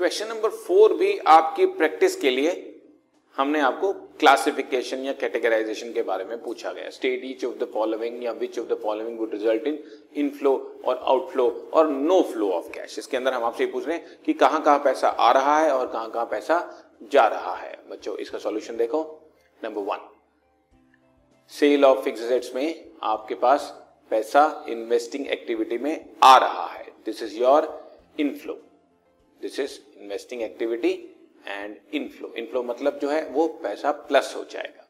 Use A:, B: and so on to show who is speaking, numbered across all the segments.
A: Question number four भी आपकी practice के लिए हमने आपको क्लासिफिकेशन या कैटेगराइजेशन के बारे में पूछा गया। State each of the following या which of the following would result in inflow और आउटफ्लो और नो फ्लो ऑफ़ कैश इसके अंदर हम आपसे पूछ रहे हैं कि कहाँ कहाँ पैसा आ रहा है और कहाँ कहाँ पैसा जा रहा है। बच्चों, इसका सॉल्यूशन देखो। Number one sale of fix में आपके पास पैसा इन्वेस्टिंग एक्टिविटी में आ रहा है। This is your inflow this is investing activity and inflow inflow मतलब जो है वो पैसा प्लस हो जाएगा।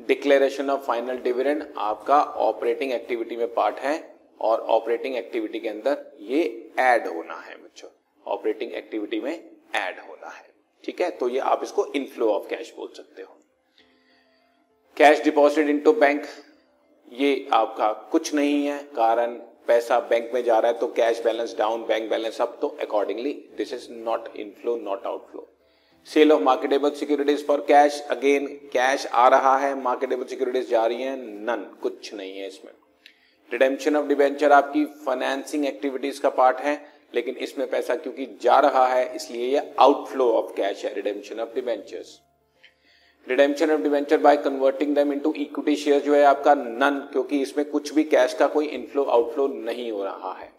A: डिक्लेरेशन ऑफ़ फाइनल डिविडेंड आपका ऑपरेटिंग एक्टिविटी में पार्ट है और ऑपरेटिंग एक्टिविटी के अंदर ये ऐड होना है बच्चों। ऑपरेटिंग एक्टिविटी में ऐड होना है। ठीक है? तो ये आप इसको इनफ्लो ऑफ़ कैश बोल सकते हो। कैश डिपॉजिट इनटू बैंक ये आपका कुछ नहीं है, कारण पैसा बैंक में जा रहा है तो cash balance down bank balance up तो accordingly this is not inflow not outflow sale of marketable securities for cash again cash आ रहा है मार्केटेबल सिक्योरिटीज जा रही है नन कुछ नहीं है इसमें. रिडेम्पशन ऑफ़ डिबेंचर आपकी फाइनेंसिंग एक्टिविटीज़ का पार्ट है, लेकिन इसमें पैसा क्योंकि जा रहा है, इसलिए ये आउटफ्लो ऑफ़ कैश है redemption of debentures redemption of debenture by converting them into equity share जो है आपका नन क्योंकि इसमें कुछ भी कैश का कोई इनफ्लो आउटफ्लो नहीं हो रहा है।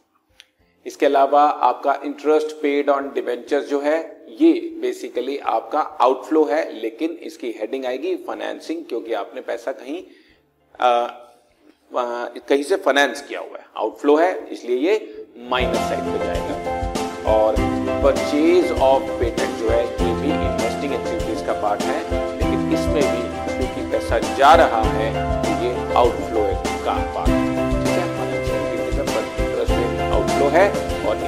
A: इसके अलावा आपका इंटरेस्ट पेड ऑन डिवेंचर जो है ये बेसिकली आपका आउटफ्लो है लेकिन इसकी हेडिंग आएगी फाइनेंसिंग क्योंकि आपने पैसा कहीं आ, आ, कहीं से फाइनेंस किया हुआ है। आउटफ्लो है इसलिए ये माइनस साइड पे जाएगा। और परचेज ऑफ़ पेटेंट जा रहा है तो ये आउटफ्लो का पार्ट ठीक है? आउटफ्लो है और भी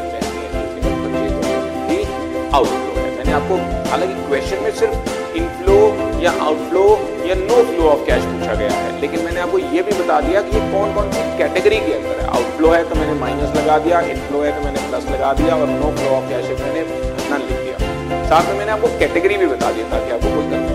A: आउटफ्लो है। मैंने आपको हालाँकि क्वेश्चन में सिर्फ़ इनफ्लो या आउटफ्लो या नो फ्लो ऑफ़ कैश पूछा गया है, लेकिन मैंने आपको ये भी बता दिया कि कौन कौन सी कैटेगरी के अंदर है। आउटफ्लो है तो मैंने माइनस लगा दिया इनफ्लो है तो मैंने प्लस लगा दिया और नो फ्लो ऑफ़ कैश मैंने नन लिख दिया। साथ में मैंने आपको कैटेगरी भी बता दिया ताकि आपको कोई